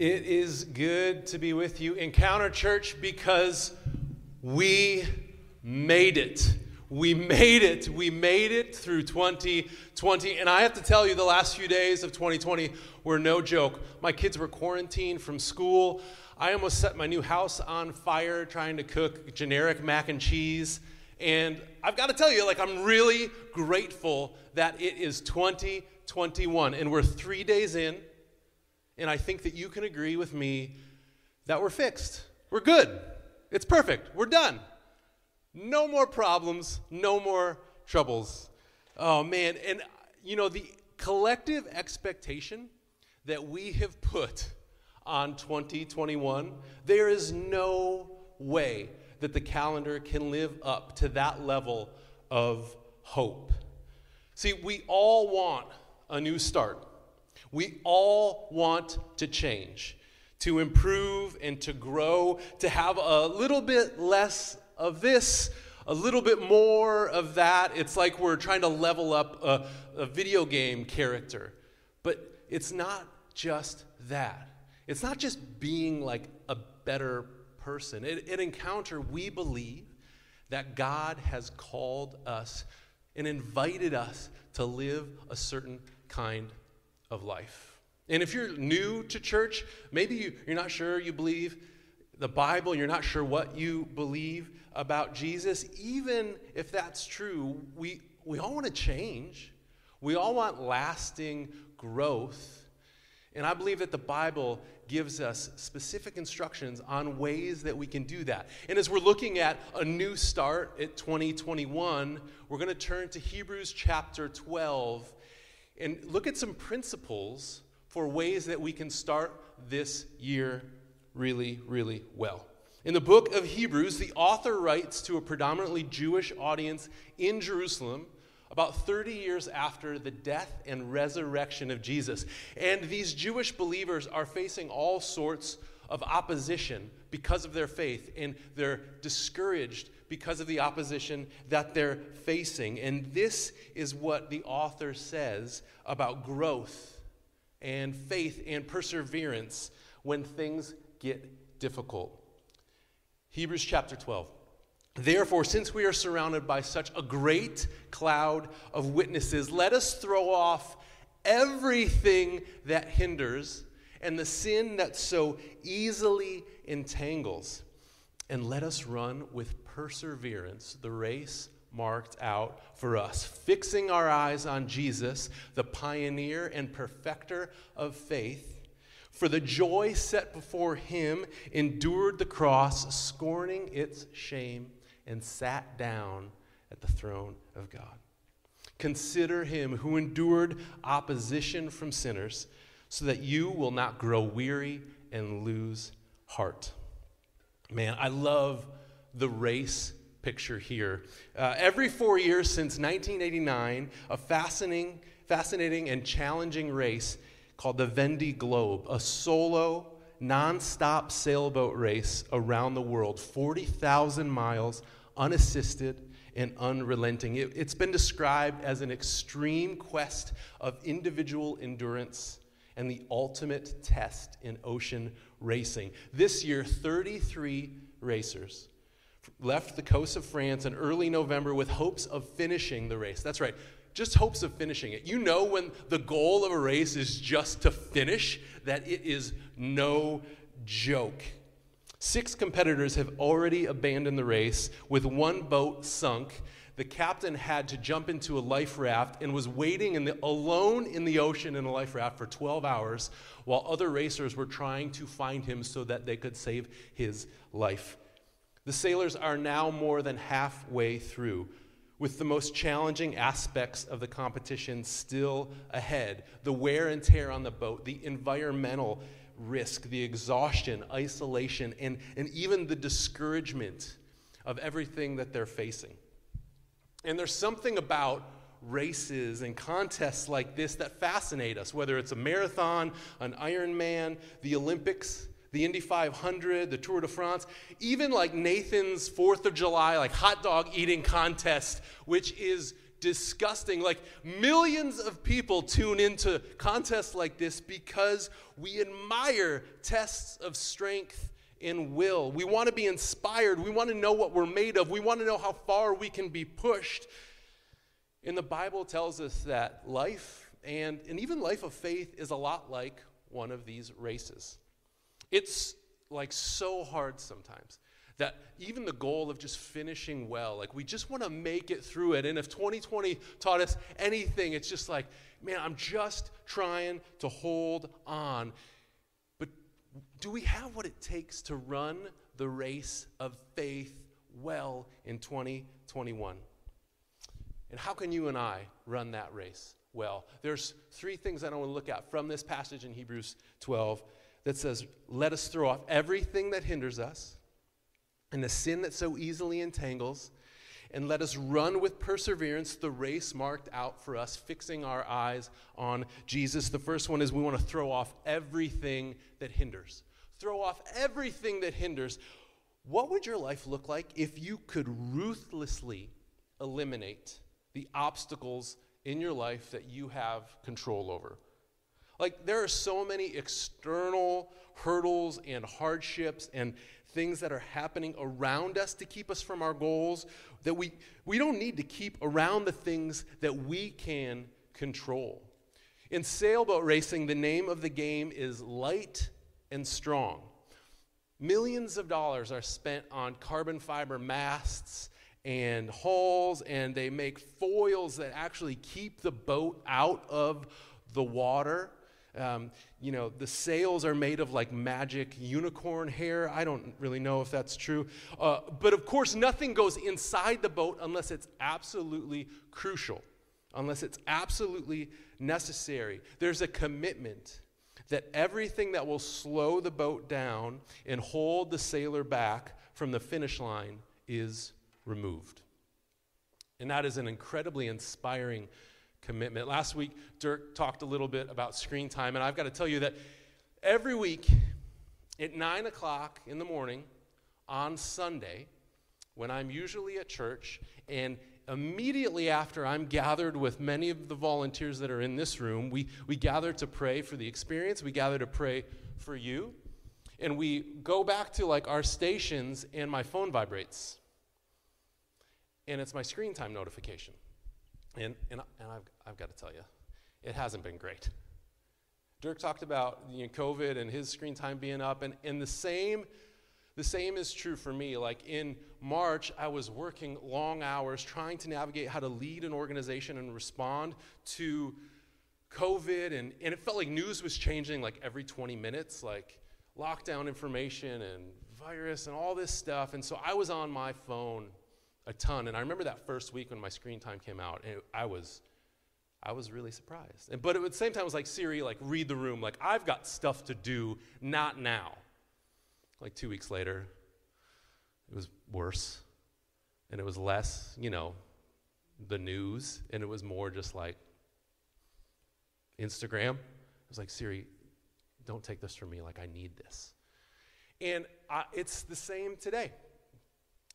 It is good to be with you, Encounter Church, because we made it. We made it. We made it through 2020. And I have to tell you, the last few days of 2020 were no joke. My kids were quarantined from school. I almost set my new house on fire trying to cook generic mac and cheese. And I've got to tell you, like, I'm really grateful that it is 2021 and we're three days in and I think that you can agree with me that we're fixed. We're good. It's perfect. We're done. No more problems, no more troubles. Oh, man. And, you know, the collective expectation that we have put on 2021, there is no way that the calendar can live up to that level of hope. See, we all want a new start. We all want to change, to improve and to grow, to have a little bit less of this, a little bit more of that. It's like we're trying to level up a, a video game character. But it's not just that. It's not just being like a better person. At Encounter, we believe that God has called us and invited us to live a certain kind of life. And if you're new to church, maybe you're not sure you believe the Bible, you're not sure what you believe about Jesus, even if that's true, we, we all want to change. We all want lasting growth. And I believe that the Bible gives us specific instructions on ways that we can do that. And as we're looking at a new start at 2021, we're going to turn to Hebrews chapter 12 and look at some principles for ways that we can start this year really, really well. In the book of Hebrews, the author writes to a predominantly Jewish audience in Jerusalem about 30 years after the death and resurrection of Jesus. And these Jewish believers are facing all sorts of opposition because of their faith, and they're discouraged because of the opposition that they're facing. And this is what the author says about growth and faith and perseverance when things get difficult. Hebrews chapter 12. Therefore, since we are surrounded by such a great cloud of witnesses, let us throw off everything that hinders and the sin that so easily entangles, and let us run with perseverance the race marked out for us, fixing our eyes on Jesus, the pioneer and perfecter of faith. For the joy set before him, endured the cross, scorning its shame, and sat down at the throne of God. Consider him who endured opposition from sinners, so that you will not grow weary and lose heart. Man, I love the race picture here. Uh, every four years since 1989, a fascinating, fascinating and challenging race called the Vendée Globe, a solo, non-stop sailboat race around the world, 40,000 miles, unassisted and unrelenting. It, it's been described as an extreme quest of individual endurance and the ultimate test in ocean racing. This year, 33 racers left the coast of France in early November with hopes of finishing the race. That's right, just hopes of finishing it. You know, when the goal of a race is just to finish, that it is no joke. Six competitors have already abandoned the race, with one boat sunk. The captain had to jump into a life raft and was waiting in the, alone in the ocean in a life raft for 12 hours while other racers were trying to find him so that they could save his life. The sailors are now more than halfway through, with the most challenging aspects of the competition still ahead the wear and tear on the boat, the environmental risk, the exhaustion, isolation, and, and even the discouragement of everything that they're facing. And there's something about races and contests like this that fascinate us, whether it's a marathon, an Ironman, the Olympics the Indy 500, the Tour de France, even like Nathan's 4th of July, like hot dog eating contest, which is disgusting. Like millions of people tune into contests like this because we admire tests of strength and will. We want to be inspired. We want to know what we're made of. We want to know how far we can be pushed. And the Bible tells us that life and, and even life of faith is a lot like one of these races. It's like so hard sometimes that even the goal of just finishing well, like we just want to make it through it. And if 2020 taught us anything, it's just like, man, I'm just trying to hold on. But do we have what it takes to run the race of faith well in 2021? And how can you and I run that race well? There's three things that I don't want to look at from this passage in Hebrews 12 that says, Let us throw off everything that hinders us and the sin that so easily entangles, and let us run with perseverance the race marked out for us, fixing our eyes on Jesus. The first one is we want to throw off everything that hinders. Throw off everything that hinders. What would your life look like if you could ruthlessly eliminate the obstacles in your life that you have control over? Like, there are so many external hurdles and hardships and things that are happening around us to keep us from our goals that we, we don't need to keep around the things that we can control. In sailboat racing, the name of the game is light and strong. Millions of dollars are spent on carbon fiber masts and hulls, and they make foils that actually keep the boat out of the water. Um, you know, the sails are made of like magic unicorn hair. I don't really know if that's true. Uh, but of course, nothing goes inside the boat unless it's absolutely crucial, unless it's absolutely necessary. There's a commitment that everything that will slow the boat down and hold the sailor back from the finish line is removed. And that is an incredibly inspiring commitment. Last week, Dirk talked a little bit about screen time, and I've got to tell you that every week at 9 o'clock in the morning on Sunday, when I'm usually at church, and immediately after I'm gathered with many of the volunteers that are in this room, we, we gather to pray for the experience, we gather to pray for you, and we go back to like our stations, and my phone vibrates. And it's my screen time notification. And, and, and I've, I've got to tell you, it hasn't been great. Dirk talked about you know, COVID and his screen time being up, and, and the same the same is true for me. Like in March, I was working long hours trying to navigate how to lead an organization and respond to COVID, and, and it felt like news was changing like every 20 minutes, like lockdown information and virus and all this stuff. And so I was on my phone a ton. And I remember that first week when my screen time came out, and it, I was, I was really surprised. And, but at the same time, it was like Siri, like read the room. Like I've got stuff to do, not now. Like two weeks later, it was worse, and it was less, you know, the news, and it was more just like Instagram. It was like Siri, don't take this from me. Like I need this. And I, it's the same today.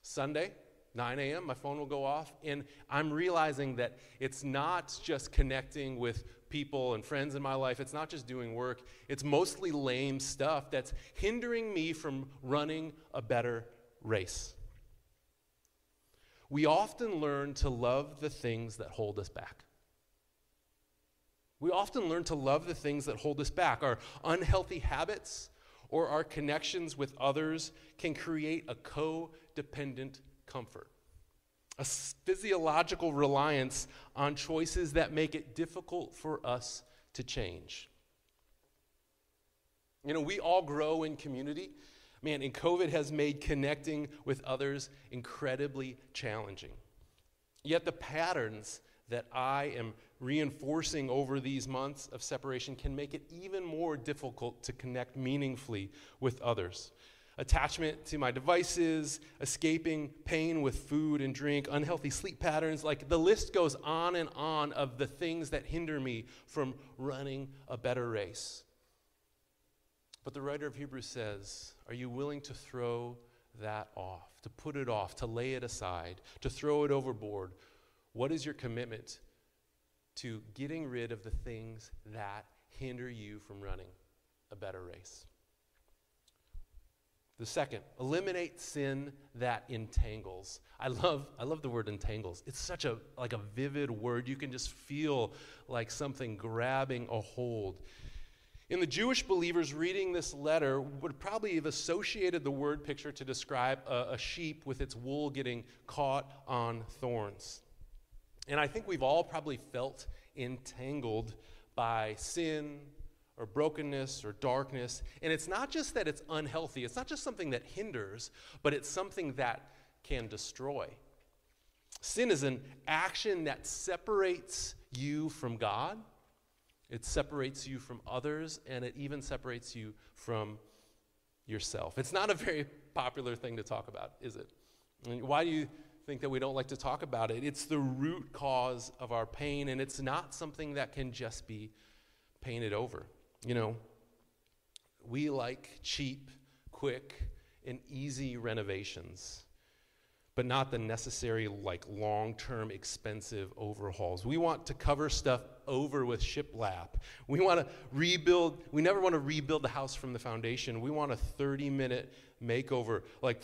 Sunday, 9 a.m., my phone will go off, and I'm realizing that it's not just connecting with people and friends in my life, it's not just doing work, it's mostly lame stuff that's hindering me from running a better race. We often learn to love the things that hold us back. We often learn to love the things that hold us back. Our unhealthy habits or our connections with others can create a codependent comfort, a physiological reliance on choices that make it difficult for us to change. You know, we all grow in community. Man, and COVID has made connecting with others incredibly challenging. Yet the patterns that I am reinforcing over these months of separation can make it even more difficult to connect meaningfully with others attachment to my devices, escaping pain with food and drink, unhealthy sleep patterns. Like the list goes on and on of the things that hinder me from running a better race. But the writer of Hebrews says, Are you willing to throw that off, to put it off, to lay it aside, to throw it overboard? What is your commitment to getting rid of the things that hinder you from running a better race? The second, eliminate sin that entangles. I love, I love the word entangles. It's such a like a vivid word. You can just feel like something grabbing a hold. In the Jewish believers reading this letter would probably have associated the word picture to describe a, a sheep with its wool getting caught on thorns. And I think we've all probably felt entangled by sin or brokenness or darkness. And it's not just that it's unhealthy, it's not just something that hinders, but it's something that can destroy. Sin is an action that separates you from God, it separates you from others, and it even separates you from yourself. It's not a very popular thing to talk about, is it? I mean, why do you think that we don't like to talk about it? It's the root cause of our pain, and it's not something that can just be painted over. You know, we like cheap, quick, and easy renovations, but not the necessary, like long term, expensive overhauls. We want to cover stuff over with shiplap. We want to rebuild, we never want to rebuild the house from the foundation. We want a 30 minute makeover. Like,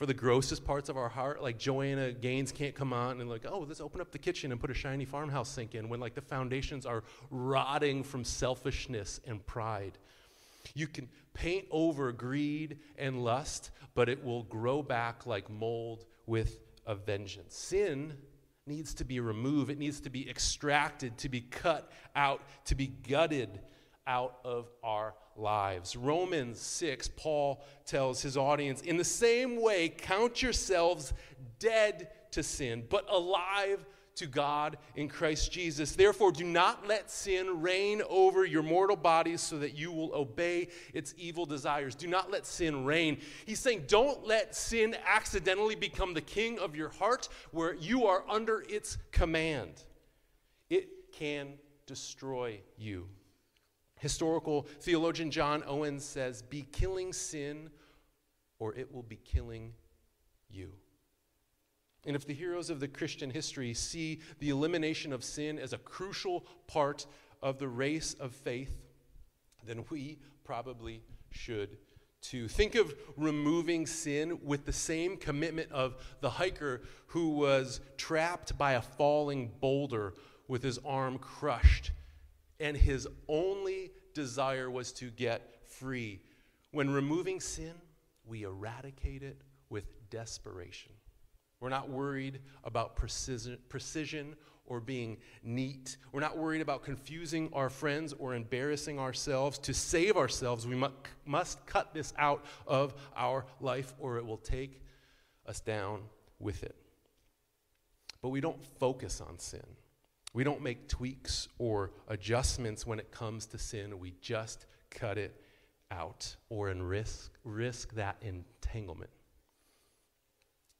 for the grossest parts of our heart, like Joanna Gaines can't come on and like, oh, let's open up the kitchen and put a shiny farmhouse sink in when like the foundations are rotting from selfishness and pride. You can paint over greed and lust, but it will grow back like mold with a vengeance. Sin needs to be removed, it needs to be extracted, to be cut out, to be gutted out of our lives. Romans 6, Paul tells his audience, in the same way, count yourselves dead to sin, but alive to God in Christ Jesus. Therefore, do not let sin reign over your mortal bodies so that you will obey its evil desires. Do not let sin reign. He's saying, don't let sin accidentally become the king of your heart where you are under its command. It can destroy you. Historical theologian John Owen says, Be killing sin, or it will be killing you. And if the heroes of the Christian history see the elimination of sin as a crucial part of the race of faith, then we probably should too. Think of removing sin with the same commitment of the hiker who was trapped by a falling boulder with his arm crushed and his only desire was to get free. When removing sin, we eradicate it with desperation. We're not worried about precision, precision or being neat. We're not worried about confusing our friends or embarrassing ourselves. To save ourselves, we must, must cut this out of our life or it will take us down with it. But we don't focus on sin. We don't make tweaks or adjustments when it comes to sin. We just cut it out or in risk, risk that entanglement.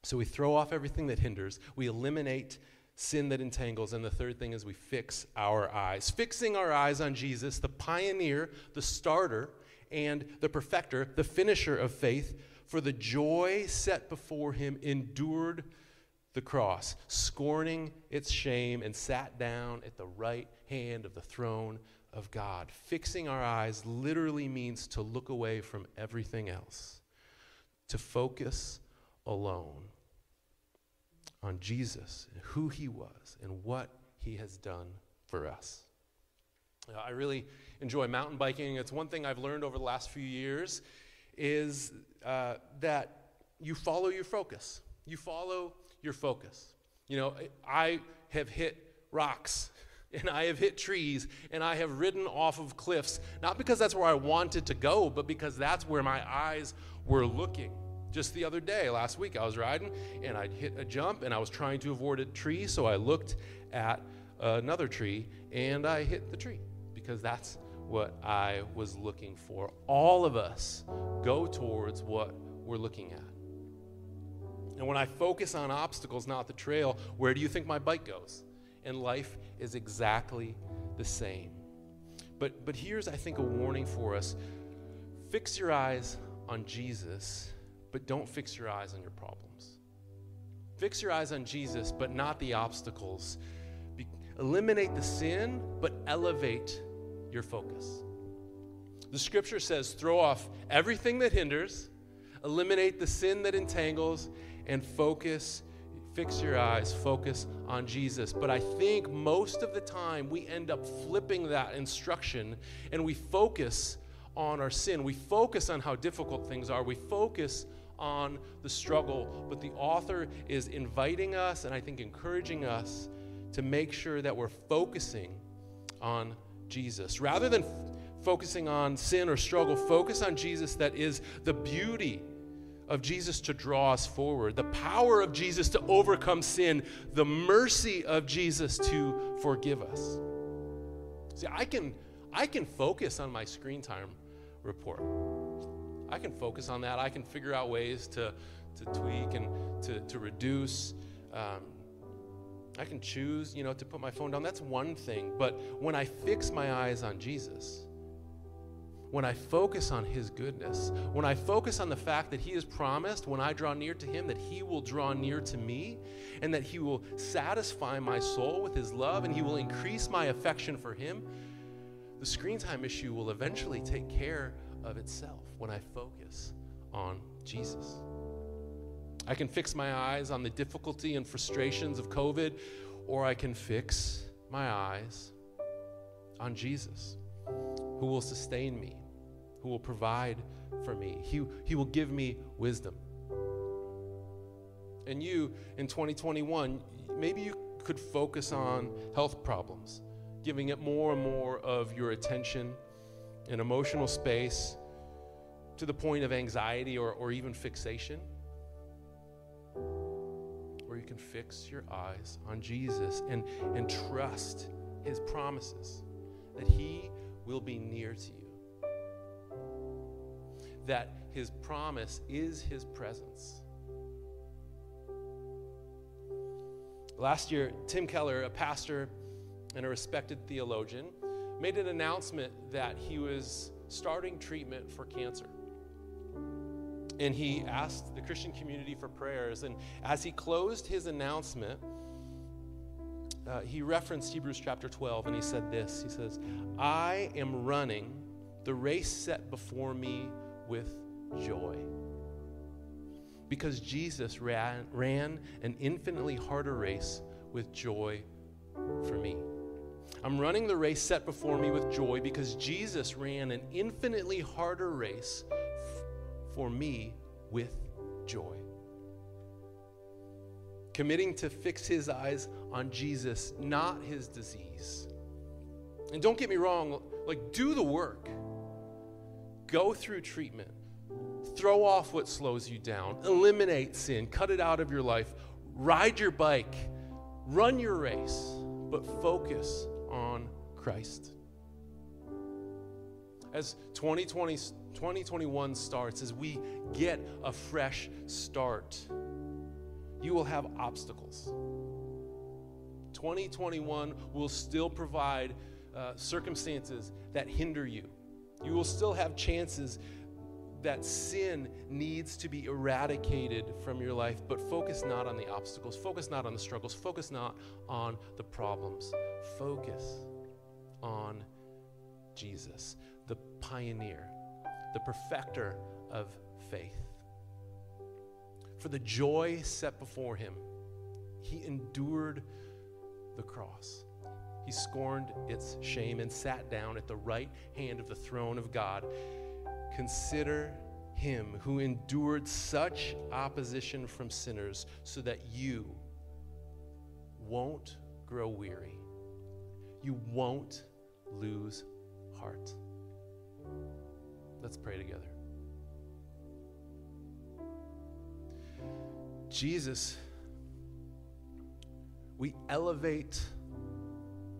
So we throw off everything that hinders, we eliminate sin that entangles, and the third thing is we fix our eyes. Fixing our eyes on Jesus, the pioneer, the starter, and the perfecter, the finisher of faith, for the joy set before him endured the cross, scorning its shame, and sat down at the right hand of the throne of God. Fixing our eyes literally means to look away from everything else, to focus alone on Jesus, and who he was, and what he has done for us. I really enjoy mountain biking. It's one thing I've learned over the last few years is uh, that you follow your focus. You follow your focus. You know, I have hit rocks and I have hit trees and I have ridden off of cliffs, not because that's where I wanted to go, but because that's where my eyes were looking. Just the other day, last week, I was riding and I hit a jump and I was trying to avoid a tree, so I looked at another tree and I hit the tree because that's what I was looking for. All of us go towards what we're looking at. And when I focus on obstacles, not the trail, where do you think my bike goes? And life is exactly the same. But, but here's, I think, a warning for us fix your eyes on Jesus, but don't fix your eyes on your problems. Fix your eyes on Jesus, but not the obstacles. Be- eliminate the sin, but elevate your focus. The scripture says throw off everything that hinders, eliminate the sin that entangles, and focus fix your eyes, focus on Jesus. But I think most of the time we end up flipping that instruction and we focus on our sin. We focus on how difficult things are. We focus on the struggle. But the author is inviting us and I think encouraging us to make sure that we're focusing on Jesus. Rather than f- focusing on sin or struggle, focus on Jesus that is the beauty of Jesus to draw us forward, the power of Jesus to overcome sin, the mercy of Jesus to forgive us. See, I can I can focus on my screen time report. I can focus on that. I can figure out ways to, to tweak and to, to reduce. Um, I can choose, you know, to put my phone down. That's one thing. But when I fix my eyes on Jesus, when I focus on His goodness, when I focus on the fact that He has promised when I draw near to Him that He will draw near to me and that He will satisfy my soul with His love and He will increase my affection for Him, the screen time issue will eventually take care of itself when I focus on Jesus. I can fix my eyes on the difficulty and frustrations of COVID, or I can fix my eyes on Jesus, who will sustain me, who will provide for me. He, he will give me wisdom. And you, in 2021, maybe you could focus on health problems, giving it more and more of your attention and emotional space to the point of anxiety or, or even fixation. Or you can fix your eyes on Jesus and, and trust his promises that he will be near to you. That his promise is his presence. Last year, Tim Keller, a pastor and a respected theologian, made an announcement that he was starting treatment for cancer. And he asked the Christian community for prayers. And as he closed his announcement, uh, he referenced Hebrews chapter 12 and he said this He says, I am running the race set before me with joy. Because Jesus ran, ran an infinitely harder race with joy for me. I'm running the race set before me with joy because Jesus ran an infinitely harder race for me with joy. Committing to fix his eyes on Jesus, not his disease. And don't get me wrong, like, do the work. Go through treatment. Throw off what slows you down. Eliminate sin. Cut it out of your life. Ride your bike. Run your race. But focus on Christ. As 2020 2021 starts, as we get a fresh start, you will have obstacles. 2021 will still provide uh, circumstances that hinder you. You will still have chances that sin needs to be eradicated from your life, but focus not on the obstacles, focus not on the struggles, focus not on the problems. Focus on Jesus, the pioneer the perfecter of faith. For the joy set before him, he endured the cross. He scorned its shame and sat down at the right hand of the throne of God. Consider him who endured such opposition from sinners so that you won't grow weary. You won't lose heart. Let's pray together. Jesus, we elevate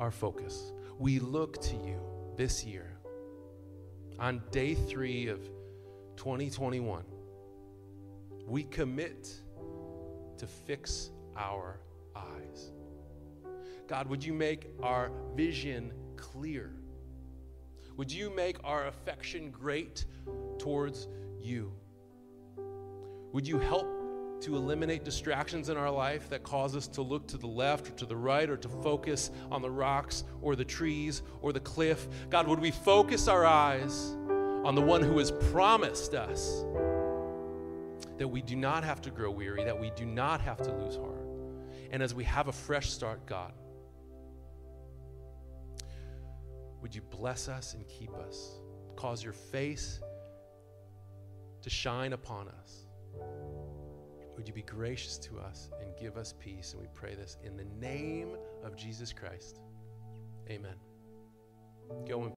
our focus. We look to you this year on day three of 2021. We commit to fix our eyes. God, would you make our vision clear? Would you make our affection great towards you? Would you help to eliminate distractions in our life that cause us to look to the left or to the right or to focus on the rocks or the trees or the cliff. God, would we focus our eyes on the one who has promised us that we do not have to grow weary, that we do not have to lose heart. And as we have a fresh start, God, would you bless us and keep us? Cause your face to shine upon us. Would you be gracious to us and give us peace? And we pray this in the name of Jesus Christ. Amen. Go in